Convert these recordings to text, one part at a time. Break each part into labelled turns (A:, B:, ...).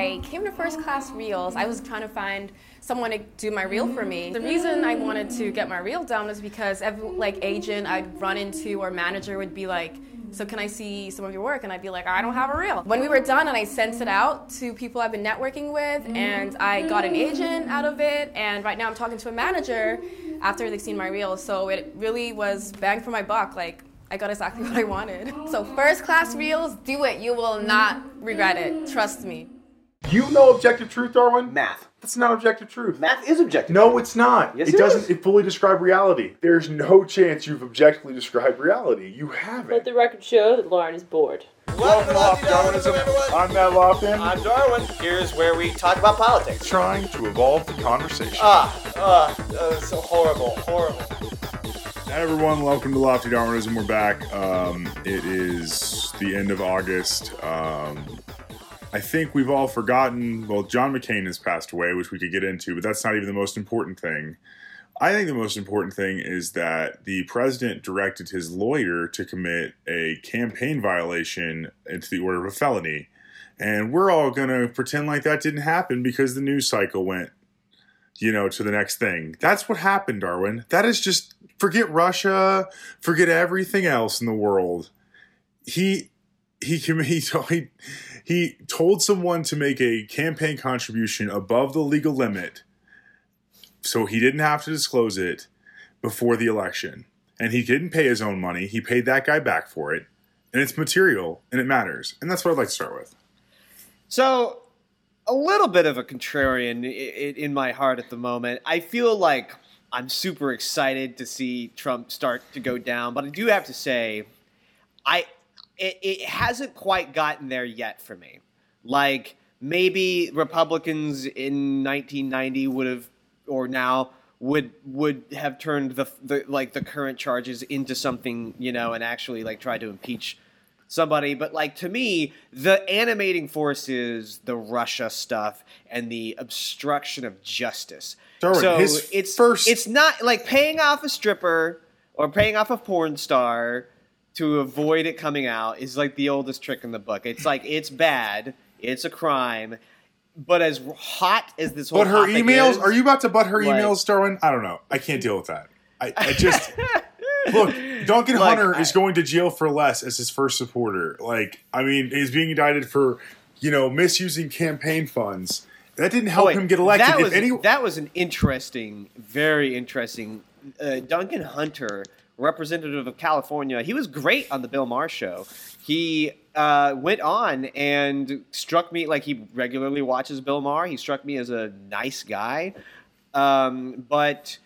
A: I came to First Class Reels. I was trying to find someone to do my reel for me. The reason I wanted to get my reel done was because every like agent I'd run into or manager would be like, so can I see some of your work? And I'd be like, I don't have a reel. When we were done and I sent it out to people I've been networking with and I got an agent out of it and right now I'm talking to a manager after they've seen my reel. So it really was bang for my buck. Like I got exactly what I wanted. So first class reels, do it. You will not regret it. Trust me.
B: You know objective truth, Darwin?
C: Math.
B: That's not objective truth.
C: Math is objective.
B: No, it's not.
C: Yes,
B: it
C: it
B: doesn't
C: is.
B: it fully describe reality. There's no chance you've objectively described reality. You haven't.
D: Let the record show that Lauren is bored.
C: Welcome to Lofty Darwinism, everyone.
B: I'm Matt Lofton.
C: I'm Darwin. Here's where we talk about politics.
B: trying to evolve the conversation.
C: Ah, ah, uh, so horrible, horrible.
E: Hi everyone, welcome to Lofty Darwinism. We're back. Um, it is the end of August. Um, I think we've all forgotten. Well, John McCain has passed away, which we could get into, but that's not even the most important thing. I think the most important thing is that the president directed his lawyer to commit a campaign violation into the order of a felony. And we're all going to pretend like that didn't happen because the news cycle went, you know, to the next thing. That's what happened, Darwin. That is just forget Russia, forget everything else in the world. He he he he, told someone to make a campaign contribution above the legal limit so he didn't have to disclose it before the election. And he didn't pay his own money. He paid that guy back for it. And it's material and it matters. And that's what I'd like to start with.
F: So, a little bit of a contrarian in my heart at the moment. I feel like I'm super excited to see Trump start to go down, but I do have to say, I it, it hasn't quite gotten there yet for me. Like maybe Republicans in 1990 would have, or now would would have turned the, the like the current charges into something you know and actually like tried to impeach somebody but like to me the animating force is the russia stuff and the obstruction of justice
E: Darwin,
F: so it's
E: first-
F: it's not like paying off a stripper or paying off a porn star to avoid it coming out is like the oldest trick in the book it's like it's bad it's a crime but as hot as this whole
E: But her emails,
F: is-
E: are you about to butt her
F: like-
E: emails, Darwin? I don't know. I can't deal with that. I, I just look. Duncan
F: Like,
E: Hunter
F: I-
E: is going to jail for less as his first supporter. Like, I mean, he's being indicted for you know misusing campaign funds. That didn't help
F: Oh, wait,
E: him get elected.
F: That was,
E: any-
F: that was an interesting, very interesting. Uh, Duncan Hunter, representative of California, he was great on the Bill Maher show. He uh, went on and struck me like he regularly watches Bill Maher. He struck me as a nice guy, um, but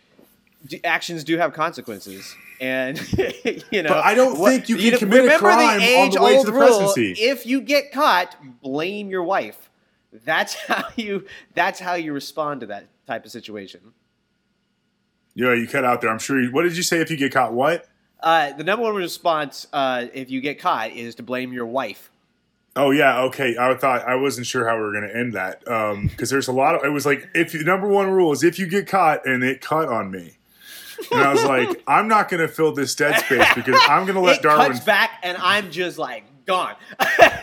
F: d- actions do have consequences. And you know,
E: But I don't
F: what-
E: think you can commit a
F: remember
E: crime on the way to the
F: rule,
E: presidency.
F: If you get caught, blame your wife. That's how you. That's how you respond to that type of situation.
E: Yeah, you cut out there. I'm sure. You, what did you say? If you get caught, what?
F: Uh, the number one response, uh, if you get caught, is to blame your wife.
E: Oh yeah, okay. I thought I wasn't sure how we were going to end that because there's a lot of. It was like if you, number one rule is if you get caught and it cut on me, and I was like, I'm not going to fill this dead space because I'm going to let
F: it
E: Darwin.
F: cuts back, and I'm just like gone.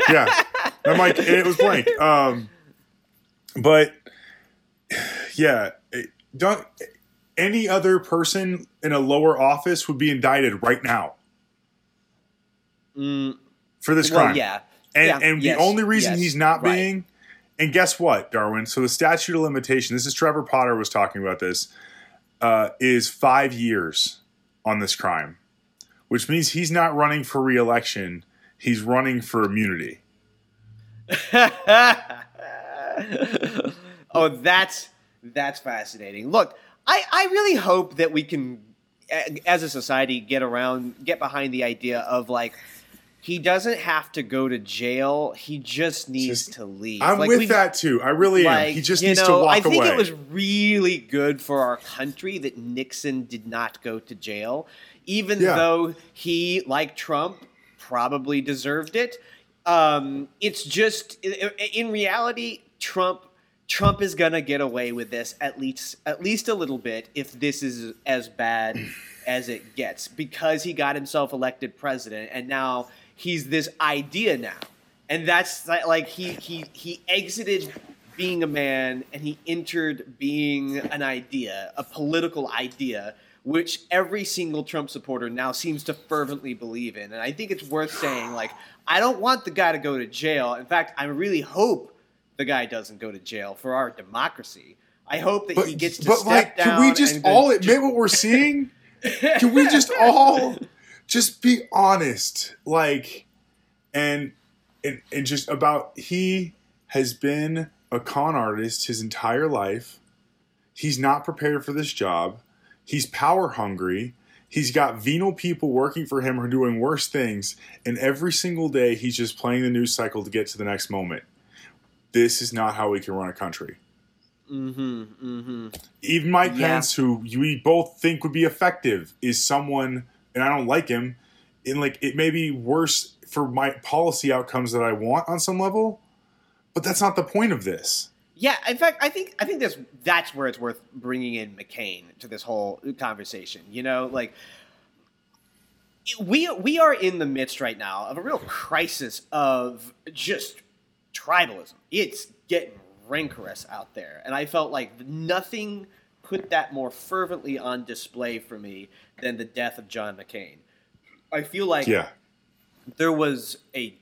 E: yeah, I'm like it was blank. Um, but yeah, it, don't any other person in a lower office would be indicted right now for this crime.
F: well, yeah,
E: And,
F: Yeah,
E: and
F: yes,
E: the only reason
F: yes,
E: he's not
F: right.
E: being, and guess what, Darwin? So the statute of limitation, this is Trevor Potter was talking about this, uh, is five years on this crime, which means he's not running for reelection. He's running for immunity.
F: oh, that's that's fascinating. Look, I I really hope that we can, as a society, get around, get behind the idea of like. He doesn't have to go to jail. He just needs
E: Just-
F: to leave.
E: I'm
F: Like,
E: with that too. I really am.
F: like,
E: He just needs
F: know,
E: to walk away.
F: I think
E: away.
F: it was really good for our country that Nixon did not go to jail, even
E: Yeah.
F: though he, like Trump, probably deserved it. Um, it's just in reality, Trump Trump is gonna get away with this at least at least a little bit if this is as bad as it gets because he got himself elected president and now he's this idea now and that's like he he he exited being a man and he entered being an idea, a political idea, which every single Trump supporter now seems to fervently believe in. And I think it's worth saying, like, I don't want the guy to go to jail. In fact, I really hope the guy doesn't go to jail for our democracy. I hope that he gets to
E: but
F: step
E: like,
F: down.
E: can we just all admit what we're seeing? can we just all just be honest? Like, and and and just about he has been a con artist his entire life. He's not prepared for this job. He's power hungry. He's got venal people working for him who are doing worse things. And every single day, he's just playing the news cycle to get to the next moment. This is not how we can run a country.
F: Mhm, mhm.
E: Even Mike
F: Yeah.
E: Pence, who we both think would be effective, is someone, and I don't like him. And like, it may be worse for my policy outcomes that I want on some level, but that's not the point of this.
F: Yeah, in fact, I think I think that's that's where it's worth bringing in McCain to this whole conversation. You know, like we we are in the midst right now of a real crisis of just tribalism. It's getting rancorous out there, and I felt like nothing put that more fervently on display for me than the death of John McCain. I feel like
E: Yeah.
F: there was a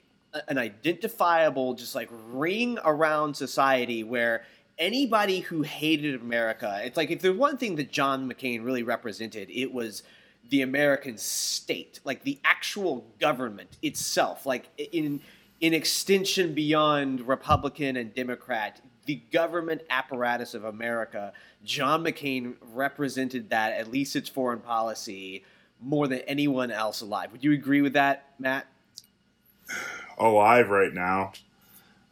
F: an identifiable just like ring around society where anybody who hated America, it's like if there's one thing that John McCain really represented, it was the American state, like the actual government itself, like in in extension beyond Republican and Democrat, the government apparatus of America. John McCain represented that, at least its foreign policy, more than anyone else alive. Would you agree with that, Matt?
E: Oh, alive right now.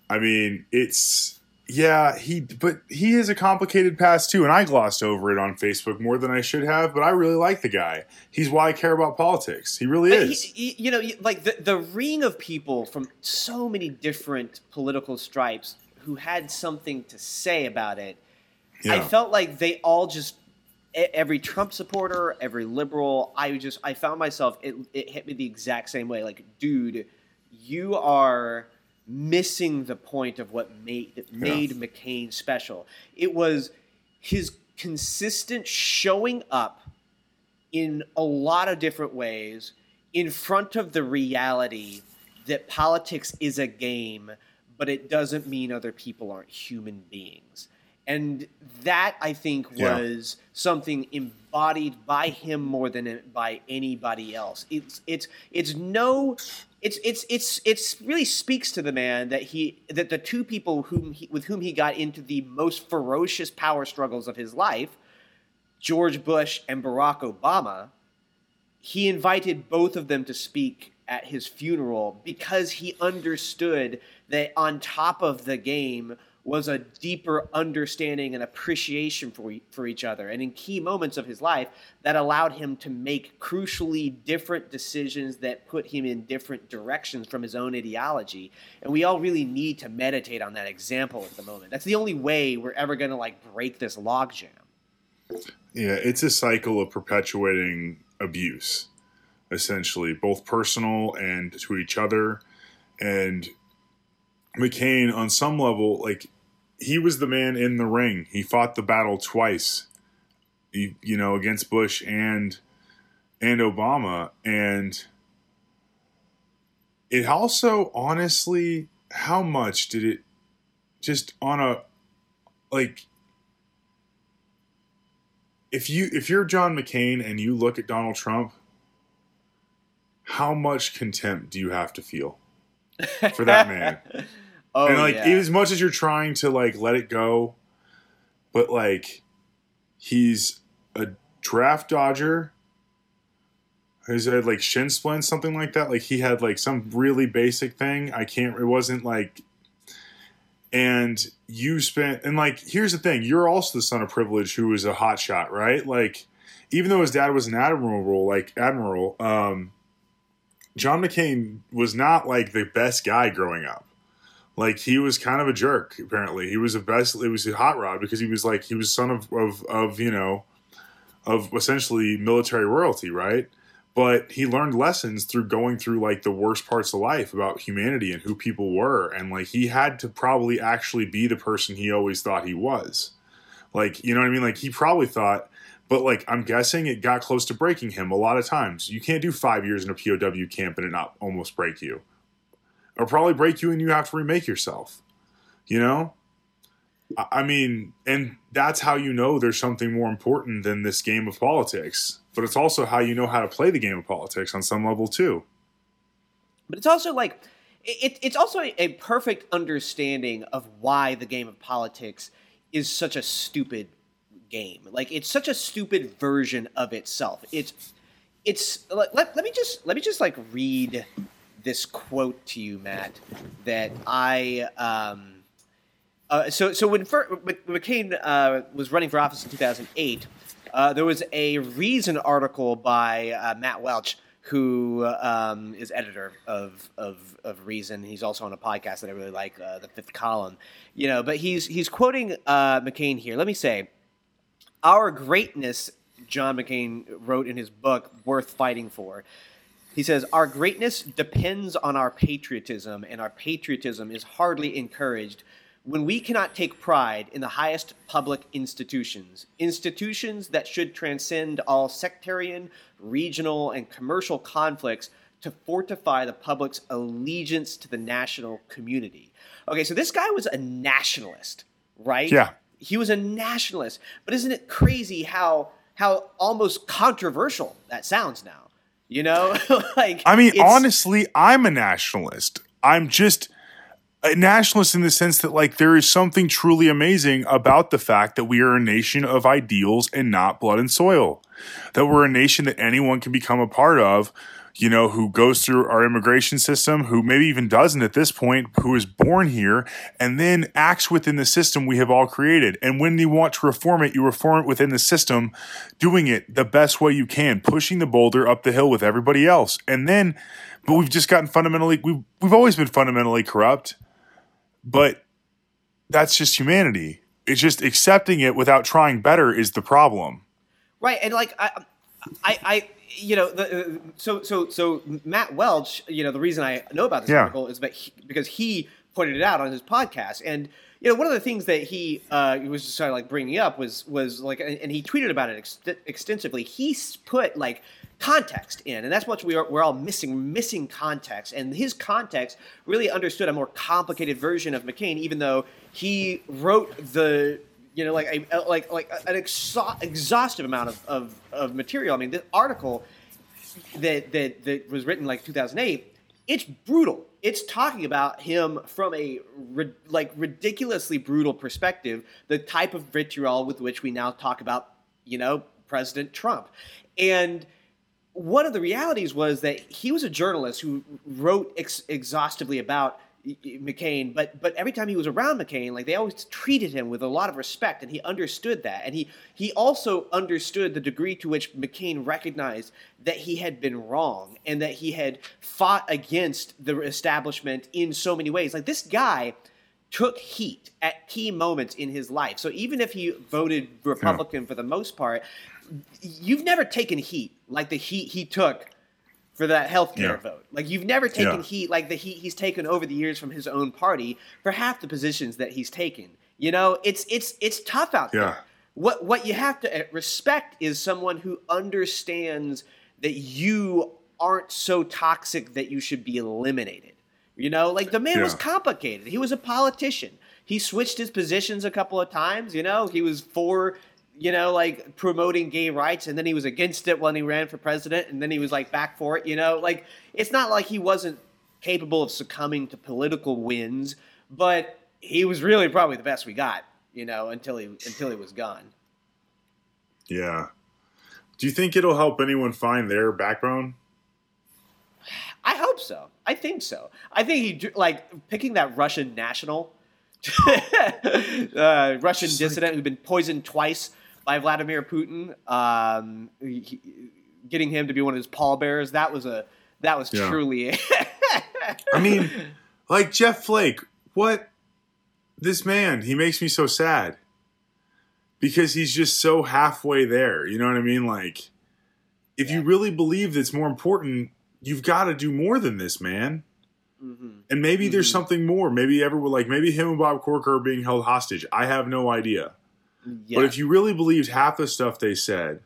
E: I mean, it's yeah, he but he has a complicated past too, and I glossed over it on Facebook more than I should have, but I really like the guy. He's why I care about politics. He really is.
F: he- he- you know, like the, the ring of people from so many different political stripes who had something to say about it. I felt like they all just every Trump supporter, every liberal. I just I found myself it, it hit me the exact same way. Like, dude, you are missing the point of what made that made McCain special. It was his consistent showing up in a lot of different ways in front of the reality that politics is a game, but it doesn't mean other people aren't human beings. And that I think
E: Yeah.
F: was something embodied by him more than by anybody else. It's it's it's no it's it's it's it's really speaks to the man that he that the two people whom he, with whom he got into the most ferocious power struggles of his life George Bush and Barack Obama, he invited both of them to speak at his funeral because he understood that on top of the game was a deeper understanding and appreciation for, for each other. And in key moments of his life, that allowed him to make crucially different decisions that put him in different directions from his own ideology. And we all really need to meditate on that example at the moment. That's the only way we're ever going to like break this logjam.
E: Yeah, it's a cycle of perpetuating abuse, essentially, both personal and to each other. And McCain, on some level, like he was the man in the ring. He fought the battle twice, you, you know, against Bush and and Obama, and it also, honestly, how much did it just on a like if you if you're John McCain and you look at Donald Trump, how much contempt do you have to feel for that man?
F: Oh,
E: and like
F: yeah.
E: as much as you're trying to like let it go, but like he's a draft dodger. He's had like shin splints, something like that. Like he had like some really basic thing. I can't. It wasn't like. And you spent and like here's the thing. You're also the son of privilege who was a hot shot, right? Like even though his dad was an admiral, like admiral, um, John McCain was not like the best guy growing up like he was kind of a jerk apparently. He was a best it was a hot rod because he was like he was son of of, of you know of essentially military royalty right? But he learned lessons through going through like the worst parts of life about humanity and who people were. And like he had to probably actually be the person he always thought he was. Like you know what i mean? Like he probably thought but like i'm guessing it got close to breaking him a lot of times. You can't do five years in a pow camp and it not almost break you or probably break you and you have to remake yourself you know I- mean, and that's how you know there's something more important than this game of politics. But it's also how you know how to play the game of politics on some level too.
F: But it's also like it, it's also a, perfect understanding of why the game of politics is such a stupid game. Like it's such a stupid version of itself. It's it's let, let me just let me just like read this quote to you, Matt, that I um uh, so so when, Fer- McCain uh, was running for office in 2008, uh, there was a Reason article by uh, Matt Welch, who um, is editor of, of of Reason. He's also on a podcast that I really like, uh, the Fifth Column. You know, but he's he's quoting uh, McCain here. Let me say, our greatness, John McCain wrote in his book, "Worth Fighting For." He says, Our greatness depends on our patriotism, and our patriotism is hardly encouraged when we cannot take pride in the highest public institutions, institutions that should transcend all sectarian, regional, and commercial conflicts to fortify the public's allegiance to the national community. Okay, so this guy was a nationalist, right?
E: Yeah.
F: He was a nationalist. But isn't it crazy how how almost controversial that sounds now? You know? like
E: I mean, honestly, I'm a nationalist. I'm just a nationalist in the sense that like there is something truly amazing about the fact that we are a nation of ideals and not blood and soil. That we're a nation that anyone can become a part of, you know, who goes through our immigration system, who maybe even doesn't at this point, who is born here and then acts within the system we have all created. And when you want to reform it, you reform it within the system, doing it the best way you can, pushing the boulder up the hill with everybody else. And then but we've just gotten fundamentally we've we've always been fundamentally corrupt but that's just humanity. It's just accepting it without trying better is the problem.
F: Right, and like I, I, I you know, the, uh, so so so Matt Welch, you know, the reason I know about this
E: Yeah.
F: article is that he, because he pointed it out on his podcast, and you know, one of the things that he uh, was just sort of like bringing up was was like, and and he tweeted about it ex- extensively. He put like context in, and that's what we are, we're all missing missing context, and his context really understood a more complicated version of McCain, even though he wrote the you know, like a, like like an exha- exhaustive amount of, of, of material. I mean, this article that that that was written like 2008, it's brutal. It's talking about him from a ri- like ridiculously brutal perspective, the type of vitriol with which we now talk about, you know, President Trump, and one of the realities was that he was a journalist who wrote ex- exhaustively about McCain, but but every time he was around McCain, like they always treated him with a lot of respect, and he understood that, and he he also understood the degree to which McCain recognized that he had been wrong and that he had fought against the establishment in so many ways. Like this guy took heat at key moments in his life. So even if he voted Republican for the most part, you've never taken heat like the heat he took for that healthcare
E: Yeah.
F: vote. Like you've never taken
E: Yeah.
F: heat like the heat he's taken over the years from his own party for half the positions that he's taken. You know, it's it's it's tough out
E: Yeah.
F: there. What what you have to uh, respect is someone who understands that you aren't so toxic that you should be eliminated. You know, like the man was complicated. He was a politician. He switched his positions a couple of times. You know, he was for, you know, like promoting gay rights, and then he was against it when he ran for president, and then he was like back for it. You know, like it's not like he wasn't capable of succumbing to political wins, but he was really probably the best we got. You know, until he until he was gone.
E: Yeah. Do you think it'll help anyone find their backbone?
F: I hope so. I think so. I think he like picking that Russian national, uh, Russian dissident who'd been poisoned twice by Vladimir Putin, um, he- getting him to be one of his pallbearers. That was a that was
E: Yeah.
F: truly.
E: I mean, like Jeff Flake, what this man, he makes me so sad. Because he's just so halfway there. You know what I mean? Like if you really believe that's more important, you've got to do more than this, man.
F: Mhm.
E: And maybe there's something more. Maybe everyone like maybe him and Bob Corker are being held hostage. I have no idea.
F: Yeah.
E: But if you really believed half the stuff they said,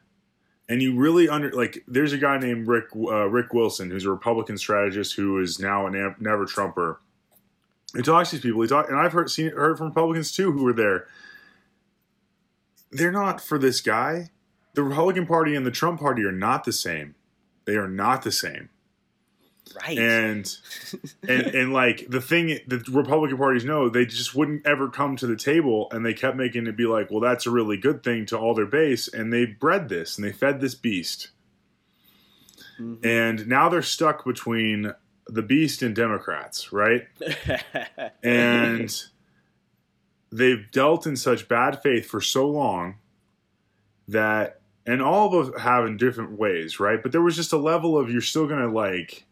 E: and you really under like, there's a guy named Rick uh, Rick Wilson who's a Republican strategist who is now a never Trumper. He talks to these people. He talk, and I've heard seen heard from Republicans too who were there. They're not for this guy. The Republican Party and the Trump Party are not the same. They are not the same
F: right.
E: and and and like the thing the Republican parties know they just wouldn't ever come to the table and they kept making it be like well that's a really good thing to all their base and they bred this and they fed this beast
F: Mhm.
E: and now they're stuck between the beast and Democrats right and they've dealt in such bad faith for so long that and all of us have in different ways right but there was just a level of you're still gonna like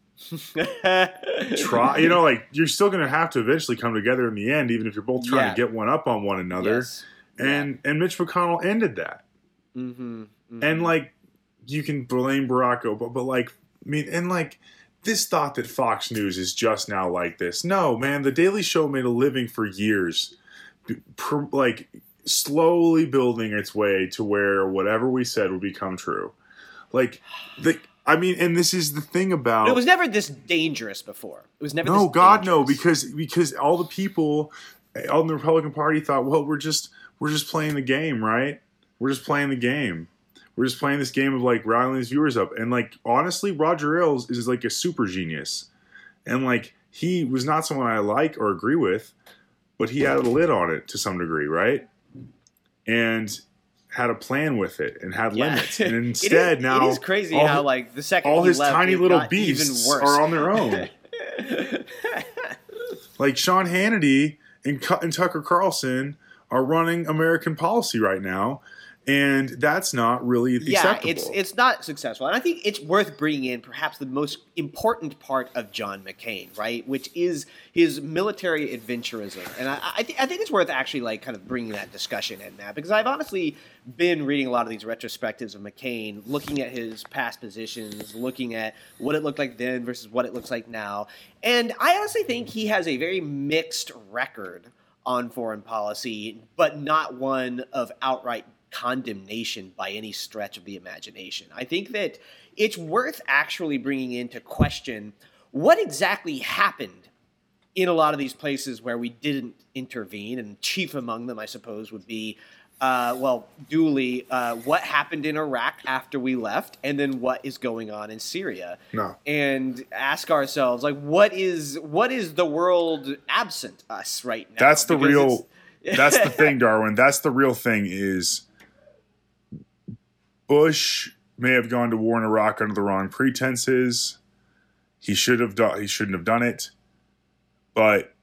E: try you know like you're still gonna have to eventually come together in the end even if you're both trying
F: Yeah.
E: to get one up on one another
F: Yes.
E: and and mitch mcconnell ended that
F: Mhm. Mhm.
E: and like you can blame barack obama but like i mean and like this thought that fox news is just now like this no man the daily show made a living for years pr- like slowly building its way to where whatever we said would become true like the i mean and this is the thing about
F: it was never this dangerous before. It was never. This
E: dangerous. No,
F: God, no,
E: because because all the people on the Republican Party thought, well, we're just we're just playing the game, right? We're just playing the game. We're just playing this game of like riling these viewers up, and like honestly, Roger Ailes is like a super genius, and like he was not someone I like or agree with, but he had a lid on it to some degree, right? And had a plan with it and had
F: Yeah.
E: limits, and
F: It is-
E: instead now
F: it is crazy
E: all
F: how like the second
E: all his
F: left,
E: tiny little beasts
F: worse.
E: are on their own. like Sean Hannity and, and Tucker Carlson are running American policy right now, and that's not really
F: yeah,
E: acceptable.
F: it's it's not successful, and I think it's worth bringing in perhaps the most important part of John McCain, right? Which is his military adventurism, and I I, th- I think it's worth actually like kind of bringing that discussion in now because I've honestly been reading a lot of these retrospectives of McCain, looking at his past positions, looking at what it looked like then versus what it looks like now, and I honestly think he has a very mixed record on foreign policy, but not one of outright condemnation by any stretch of the imagination. I think that it's worth actually bringing into question what exactly happened in a lot of these places where we didn't intervene, and chief among them, I suppose, would be. Uh, well, duly, uh, what happened in Iraq after we left, and then what is going on in Syria?
E: no.
F: and ask ourselves like what is what is the world absent us right now
E: That's the
F: Because
E: real. that's the thing, Darwin. That's the real thing. Is Bush may have gone to war in Iraq under the wrong pretenses. He should have done. He shouldn't have done it. But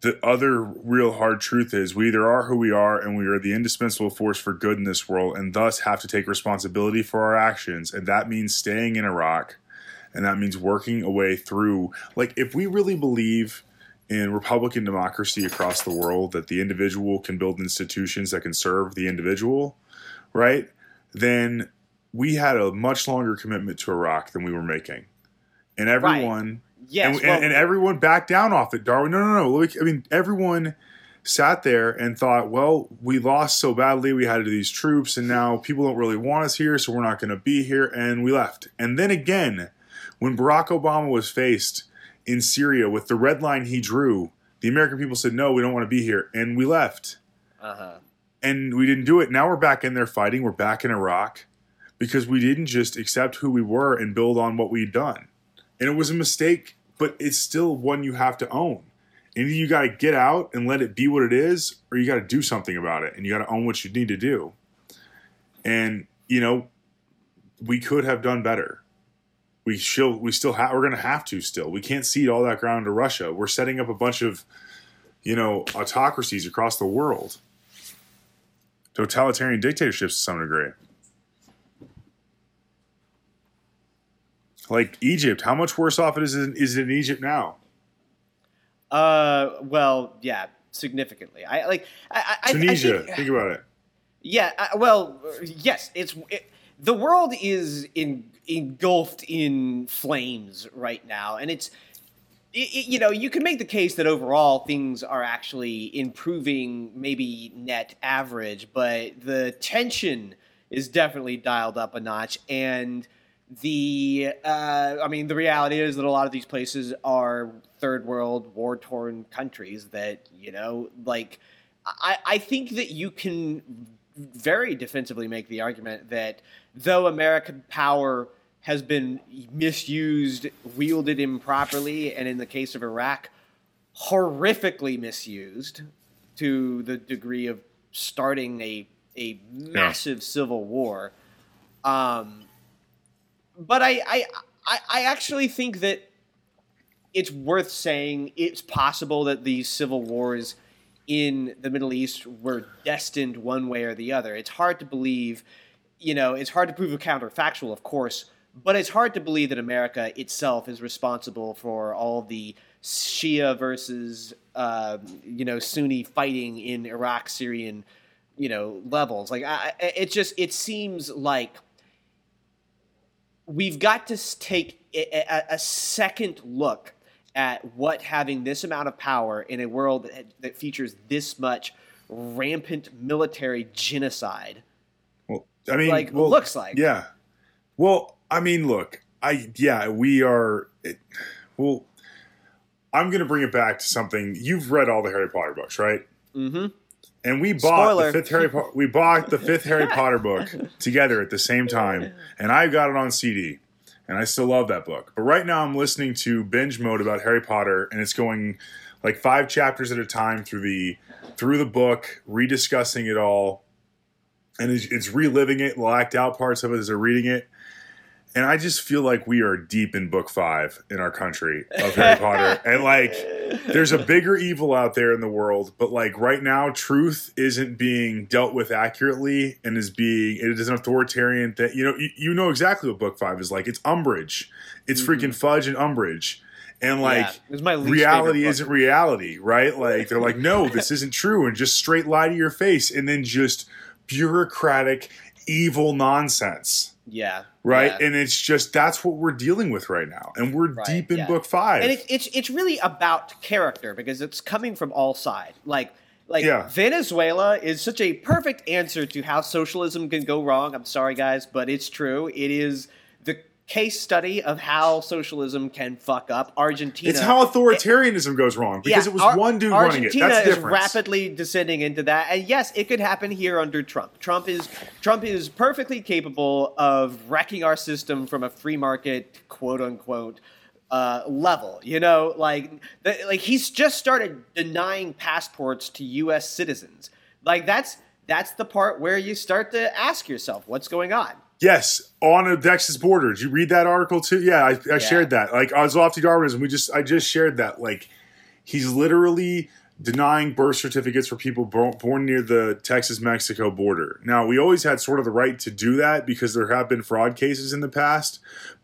E: the other real hard truth is we either are who we are and we are the indispensable force for good in this world and thus have to take responsibility for our actions and that means staying in Iraq and that means working a way through like if we really believe in republican democracy across the world that the individual can build institutions that can serve the individual right then we had a much longer commitment to Iraq than we were making and everyone
F: yes
E: and,
F: well,
E: and, and everyone backed down off it, Darwin. No, no, no. I mean, everyone sat there and thought, well, we lost so badly, we had these troops, and now people don't really want us here, so we're not going to be here, and we left. And then again, when Barack Obama was faced in Syria with the red line he drew, the American people said, no, we don't want to be here, and we left.
F: uh-huh.
E: And we didn't do it. Now we're back in there fighting. We're back in Iraq because we didn't just accept who we were and build on what we'd done. And it was a mistake, but it's still one you have to own. And either you got to get out and let it be what it is, or you got to do something about it and you got to own what you need to do. And, you know, we could have done better. We still, we still have, we're going to have to still. We can't cede all that ground to Russia. We're setting up a bunch of, you know, autocracies across the world totalitarian dictatorships to some degree. Like Egypt, how much worse off it is it, is it in Egypt now?
F: uh well yeah significantly i like i, I I
E: Tunisia,
F: think-
E: think about it.
F: Yeah, uh, well, yes, it's it, the world is in, engulfed in flames right now, and it's it, you know you can make the case that overall things are actually improving, maybe net average, but the tension is definitely dialed up a notch, and the uh, I mean the reality is that a lot of these places are third world war torn countries that you know like I, I think that you can very defensively make the argument that though American power has been misused, wielded improperly, and in the case of Iraq, horrifically misused to the degree of starting a a massive civil war. Um, but I, I I I actually think that it's worth saying it's possible that these civil wars in the Middle East were destined one way or the other. It's hard to believe, you know, it's hard to prove a counterfactual, of course, but it's hard to believe that America itself is responsible for all the Shia versus, uh, you know, Sunni fighting in Iraq, Syrian, you know, levels. Like, I, it just, it seems like we've got to take a, a, a second look at what having this amount of power in a world that, that features this much rampant military genocide
E: Well, I mean,
F: like
E: well,
F: looks like.
E: Yeah. Well, I mean, look, I yeah, we are. It, well, I'm going to bring it back to something. You've read all the Harry Potter books, right?
F: Mm-hmm.
E: And we bought
F: Spoiler.
E: the fifth Harry. Po- we bought the fifth Harry Potter book together at the same time, and I got it on CD, and I still love that book. But right now, I'm listening to binge mode about Harry Potter, and it's going like five chapters at a time through the through the book, rediscussing it all, and it's, it's reliving it, lacked out parts of it as they're reading it. And I just feel like we are deep in book five in our country of Harry Potter. And like, there's a bigger evil out there in the world, but like right now, truth isn't being dealt with accurately and is being, it is an authoritarian that, you know, you, you know exactly what book five is like. It's Umbridge, it's mm-hmm. freaking Fudge and Umbridge. And like,
F: Yeah, it my least
E: reality isn't reality, right? Like, they're like, no, this isn't true, and just straight lie to your face, and then just bureaucratic, evil nonsense
F: Yeah.
E: right?
F: yeah.
E: And it's just that's what we're dealing with right now, and we're
F: Right,
E: deep in
F: yeah.
E: book five.
F: and it, it's it's really about character because it's coming from all sides. Like like
E: Yeah.
F: Venezuela is such a perfect answer to how socialism can go wrong. I'm sorry, guys, but it's true. It is case study of how socialism can fuck up. Argentina.
E: it's how authoritarianism goes wrong because
F: Yeah,
E: it was
F: Ar-
E: one dude
F: Argentina
E: running it. That's
F: is
E: difference.
F: rapidly descending into that, and yes, it could happen here under Trump. Trump is Trump is perfectly capable of wrecking our system from a free market, quote unquote, uh, level. You know, like the, like he's just started denying passports to U.S. citizens. Like that's that's the part where you start to ask yourself, what's going on?
E: Yes, on a Texas border. Did you read that article too? Yeah, I, I shared that. Like I was lofty Darwinism. We just I just shared that. Like he's literally denying birth certificates for people born near the Texas Mexico border. Now we always had sort of the right to do that because there have been fraud cases in the past,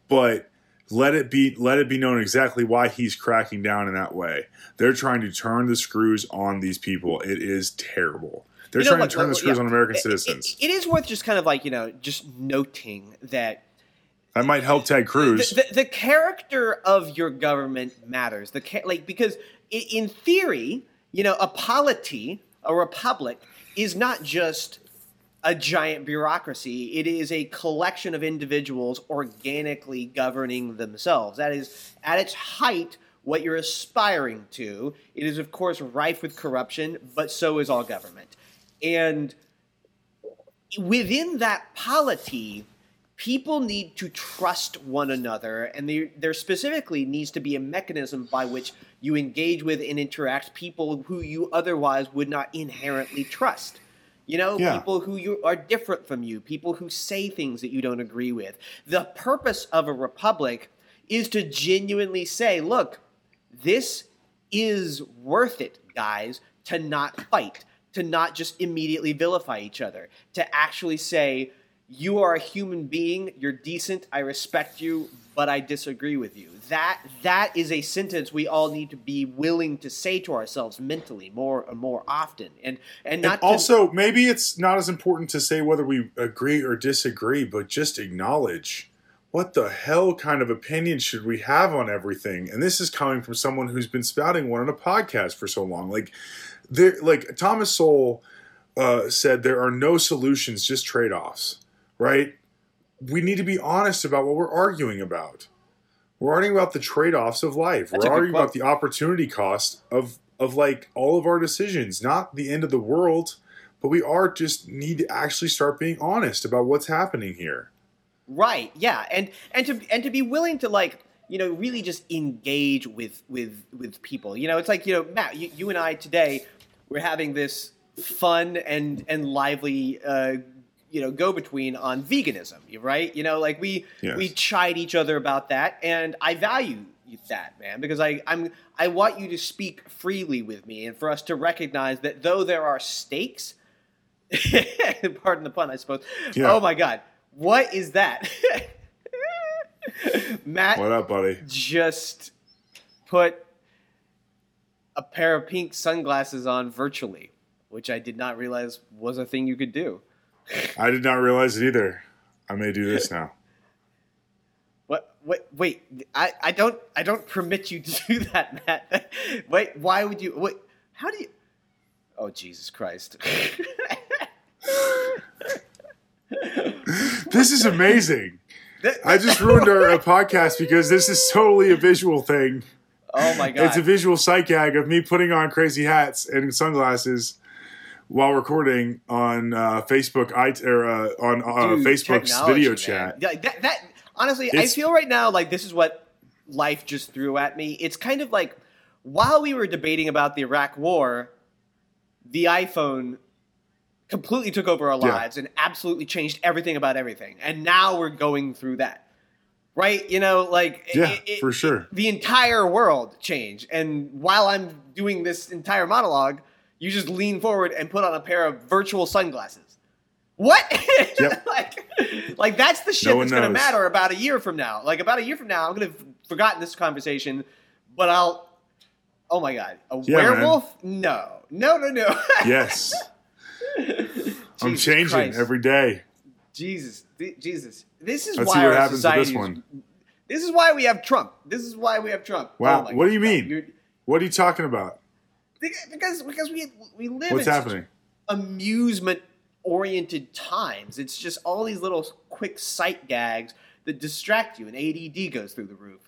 E: but let it be let it be known exactly why he's cracking down in that way. They're trying to turn the screws on these people. It is terrible. They're
F: You know,
E: trying
F: look,
E: to turn the screws
F: yeah.
E: on American
F: It- it-
E: citizens.
F: it is worth just kind of like you know just noting that
E: that might help Ted Cruz.
F: the, the, the character of your government matters. The like because in theory, you know, a polity, a republic, is not just a giant bureaucracy. It is a collection of individuals organically governing themselves. That is at its height what you're aspiring to. It is of course rife with corruption, but so is all government. And within that polity, people need to trust one another, and there, there specifically needs to be a mechanism by which you engage with and interact people who you otherwise would not inherently trust. You know,
E: Yeah.
F: people who you are different from you, people who say things that you don't agree with. The purpose of a republic is to genuinely say, look, this is worth it, guys, to not fight, to not just immediately vilify each other, to actually say, you are a human being, you're decent, I respect you, but I disagree with you. That that is a sentence we all need to be willing to say to ourselves mentally more and more often. And and not
E: And
F: to-
E: also, maybe it's not as important to say whether we agree or disagree, but just acknowledge what the hell kind of opinion should we have on everything? And this is coming from someone who's been spouting one on a podcast for so long. Like, there, like Thomas Sowell uh, said, there are no solutions, just trade offs. Right? We need to be honest about what we're arguing about. We're arguing about the trade offs of life.
F: That's
E: we're arguing
F: quote.
E: about the opportunity cost of of like all of our decisions, not the end of the world, but we are just need to actually start being honest about what's happening here.
F: Right. Yeah. And and to and to be willing to like you know really just engage with with with people. You know, it's like you know Matt, you, you and I today we're having this fun and and lively. Uh, you know, go between on veganism, right? You know, like we
E: Yes.
F: we chide each other about that, and I value that, man, because I I'm I want you to speak freely with me, and for us to recognize that though there are stakes, pardon the pun, I suppose.
E: Yeah.
F: Oh my God, what is that? Matt
E: What up, buddy?
F: just put a pair of pink sunglasses on virtually, which I did not realize was a thing you could do.
E: I did not realize it either. I may do this now.
F: What? Wait, wait! I, I don't I don't permit you to do that, Matt. Wait, why would you? Wait, how do you? Oh Jesus Christ!
E: This is amazing. I just ruined our podcast because this is totally a visual thing.
F: Oh my God!
E: It's a visual sight gag of me putting on crazy hats and sunglasses while recording on uh, Facebook I, or uh, on uh,
F: Dude,
E: Facebook's video
F: man.
E: chat.
F: Yeah, that, that honestly, I feel right now like this is what life just threw at me. It's kind of like while we were debating about the Iraq War, the iPhone completely took over our
E: Yeah.
F: lives and absolutely changed everything about everything. And now we're going through that. Right? You know, like
E: Yeah,
F: it- it-
E: for sure.
F: the entire world changed. And while I'm doing this entire monologue, you just lean forward and put on a pair of virtual sunglasses. What?
E: Yep.
F: like, like that's the shit
E: No
F: that's gonna matter about a year from now. Like about a year from now, I'm gonna have forgotten this conversation, but I'll. Oh my god, a
E: Yeah, man.
F: werewolf? No, no, no, no.
E: Yes, I'm changing
F: Christ.
E: every day.
F: Jesus, th- Jesus. This is
E: Let's
F: why
E: see what
F: our
E: happens with this
F: is-
E: one.
F: This is why we have Trump. This is why we have Trump.
E: Wow,
F: Oh
E: what do you
F: God.
E: mean?
F: You're-
E: What are you talking about?
F: because because we we live
E: What's
F: in
E: happening?
F: amusement oriented times. It's just all these little quick sight gags that distract you, and ADD goes through the roof.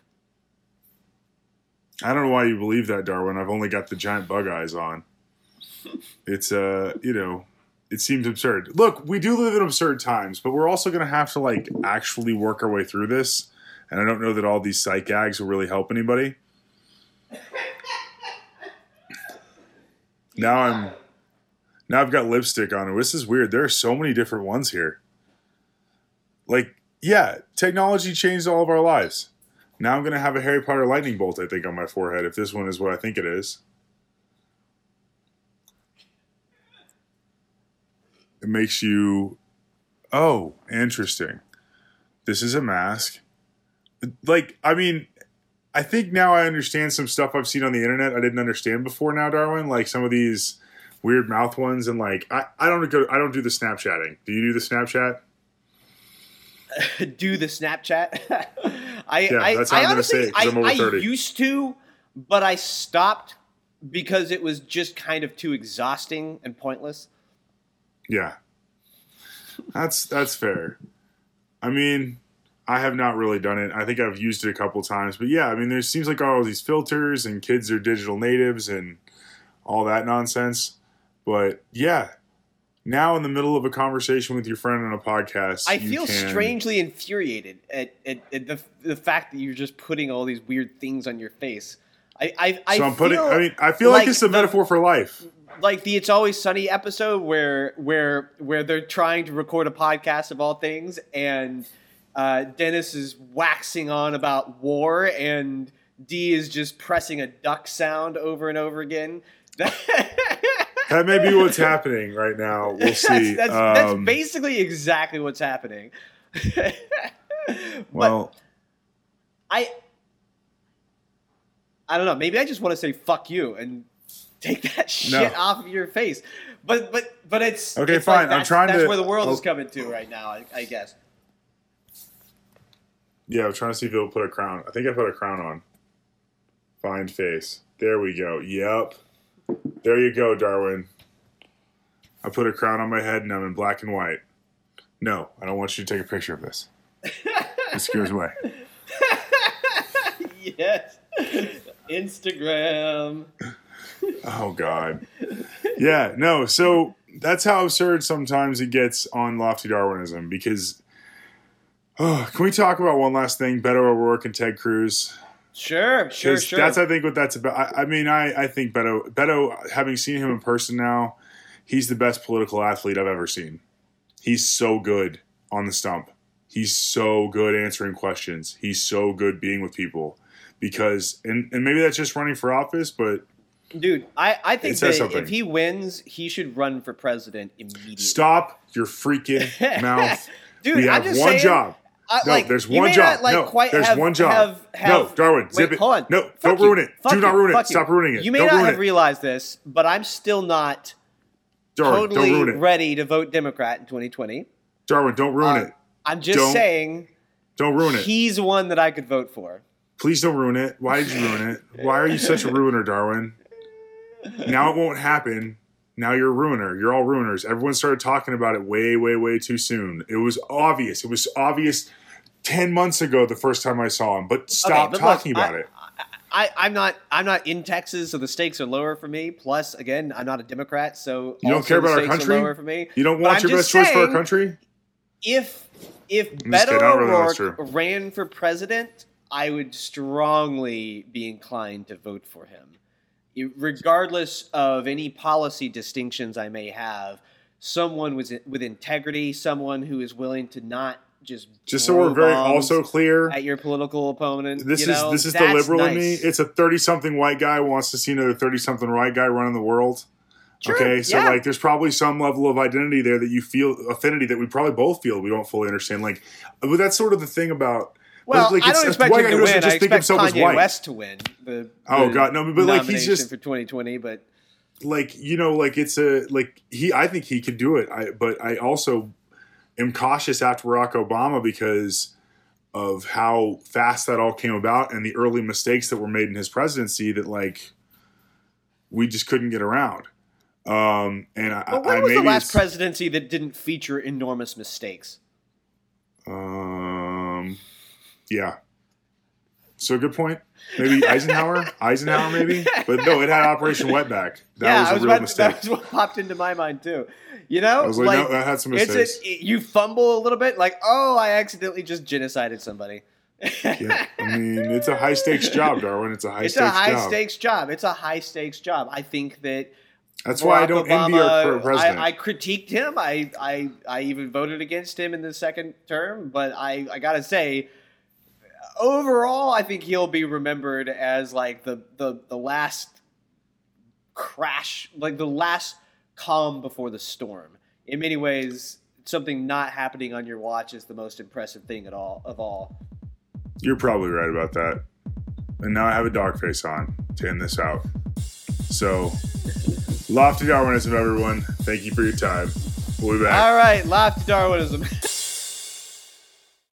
E: I don't know why you believe that, Darwin. I've only got the giant bug eyes on. It's uh, you know, it seems absurd. Look, we do live in absurd times, but we're also going to have to like actually work our way through this. And I don't know that all these sight gags will really help anybody. Now I'm now I've got lipstick on. This is weird. There are so many different ones here. Like, yeah, technology changed all of our lives. Now I'm going to have a Harry Potter lightning bolt, I think, on my forehead if this one is what I think it is. It makes you. Oh, interesting. This is a mask. Like, I mean, I think now I understand some stuff I've seen on the internet I didn't understand before now, Darwin. Like some of these weird mouth ones, and like, I, I don't go, I don't do the Snapchatting. Do you do the Snapchat?
F: Do the Snapchat. I
E: Yeah,
F: I,
E: that's how
F: I
E: I'm gonna say it,
F: I,
E: I'm over
F: I used to, but I stopped because it was just kind of too exhausting and pointless.
E: Yeah. That's that's fair. I mean, I have not really done it. I think I've used it a couple times, but yeah, I mean, there seems like all these filters and kids are digital natives and all that nonsense. But yeah, now in the middle of a conversation with your friend on a podcast,
F: I
E: you
F: feel
E: can-
F: strangely infuriated at, at, at the the fact that you're just putting all these weird things on your face. I I, I
E: So I'm putting.
F: feel
E: I mean, I feel like,
F: like
E: it's a metaphor for life.
F: Like the It's Always Sunny episode where where where they're trying to record a podcast of all things, and uh, Dennis is waxing on about war, and Dee is just pressing a duck sound over and over again.
E: that may be what's happening right now. We'll see.
F: That's, that's, that's
E: Um,
F: basically exactly what's happening.
E: well,
F: I I don't know. Maybe I just want to say fuck you and take that shit off of your face. But but but it's
E: Okay,
F: it's like
E: fine. I'm
F: that's-
E: trying
F: That's
E: to-
F: where the world is coming to right now. I, I guess.
E: yeah, I'm trying to see if it'll put a crown. I think I put a crown on. Find face. There we go. Yep. There you go, Darwin. I put a crown on my head and I'm in black and white. No, I don't want you to take a picture of this. It scares away.
F: yes. Instagram.
E: Oh God. Yeah, no. So that's how absurd sometimes it gets on lofty Darwinism. Because, oh, can we talk about one last thing? Beto O'Rourke and Ted Cruz.
F: Sure, sure, sure.
E: That's I think what that's about. I, I mean, I I think Beto Beto, having seen him in person now, he's the best political athlete I've ever seen. He's so good on the stump. He's so good answering questions. He's so good being with people. Because and, and maybe that's just running for office, but
F: Dude, I, I think that
E: something.
F: if he wins, he should run for president immediately.
E: Stop your freaking mouth.
F: Dude,
E: we have
F: just
E: one
F: saying,
E: job.
F: I-
E: No,
F: like,
E: there's
F: you
E: one job.
F: Not, like,
E: no,
F: quite
E: there's
F: have,
E: one job.
F: Have,
E: no, Darwin,
F: wait,
E: zip it.
F: Hold on.
E: No,
F: Fuck
E: don't
F: you.
E: ruin it.
F: Fuck
E: Do not
F: you.
E: ruin it.
F: Fuck
E: Stop
F: you.
E: ruining it.
F: You may
E: Don't
F: not have
E: it.
F: realized this, but I'm still not
E: Darwin,
F: totally
E: it.
F: ready to vote Democrat in 2020.
E: Darwin, don't ruin
F: Uh,
E: it.
F: I'm just
E: Don't
F: saying
E: Don't ruin it.
F: he's one that I could vote for.
E: Please don't ruin it. Why did you ruin it? Why are you such a ruiner, Darwin? Now it won't happen. Now you're a ruiner. You're all ruiners. Everyone started talking about it way, way, way too soon. It was obvious. It was obvious 10 months ago the first time I saw him, but stop
F: but look,
E: talking about
F: I-
E: it.
F: I, I'm not. I'm not in Texas, so the stakes are lower for me. Plus, again, I'm not a Democrat, so
E: You don't care about our country?
F: lower for me.
E: You don't want your best choice for our country?
F: If if Beto.
E: Really
F: O'Rourke ran for president, I would strongly be inclined to vote for him, regardless of any policy distinctions I may have. Someone with with integrity, someone who is willing to not just
E: Just so we're very also clear,
F: at your political opponent.
E: this
F: you
E: is
F: know,
E: this is the liberal in me. It's a 30 something white guy wants to see another 30 something white guy running the world.
F: Sure,
E: okay, so
F: yeah.
E: like there's probably some level of identity there that you feel affinity that we probably both feel we don't fully understand. Like, but that's sort of the thing about.
F: Well,
E: like,
F: I don't expect him to win.
E: Just think
F: expect Kanye. West to win. The,
E: Oh,
F: the
E: God, no, but, like, he's just-
F: for 2020. But
E: like you know like it's a like he i think he could do it i but i also am cautious after barack obama because of how fast that all came about and the early mistakes that were made in his presidency that like we just couldn't get around um and i,
F: but when
E: I
F: was the last presidency that didn't feature enormous mistakes?
E: um yeah so good point maybe eisenhower eisenhower maybe but no it had operation wetback that
F: yeah,
E: was
F: I
E: a
F: was
E: real mistake
F: that was what popped into my mind too. You know,
E: I was like, no, that had some
F: it's
E: mistakes.
F: a, you fumble a little bit, like, oh, I accidentally just genocided somebody.
E: Yeah, I mean, it's a high stakes job, Darwin. It's a high
F: it's
E: stakes
F: a high
E: job.
F: stakes job. It's a high stakes job. I think that
E: That's why I don't envy our
F: Obama,
E: president.
F: I, I critiqued him. I, I I even voted against him in the second term. But I, I gotta say, overall, I think he'll be remembered as like the the, the last crash, like the last calm before the storm. In many ways, something not happening on your watch is the most impressive thing at all of all.
E: You're probably right about that. And now I have a dog face on to end this out. So, lofty Darwinism, everyone. Thank you for your time. We'll be back.
F: All right, lofty Darwinism.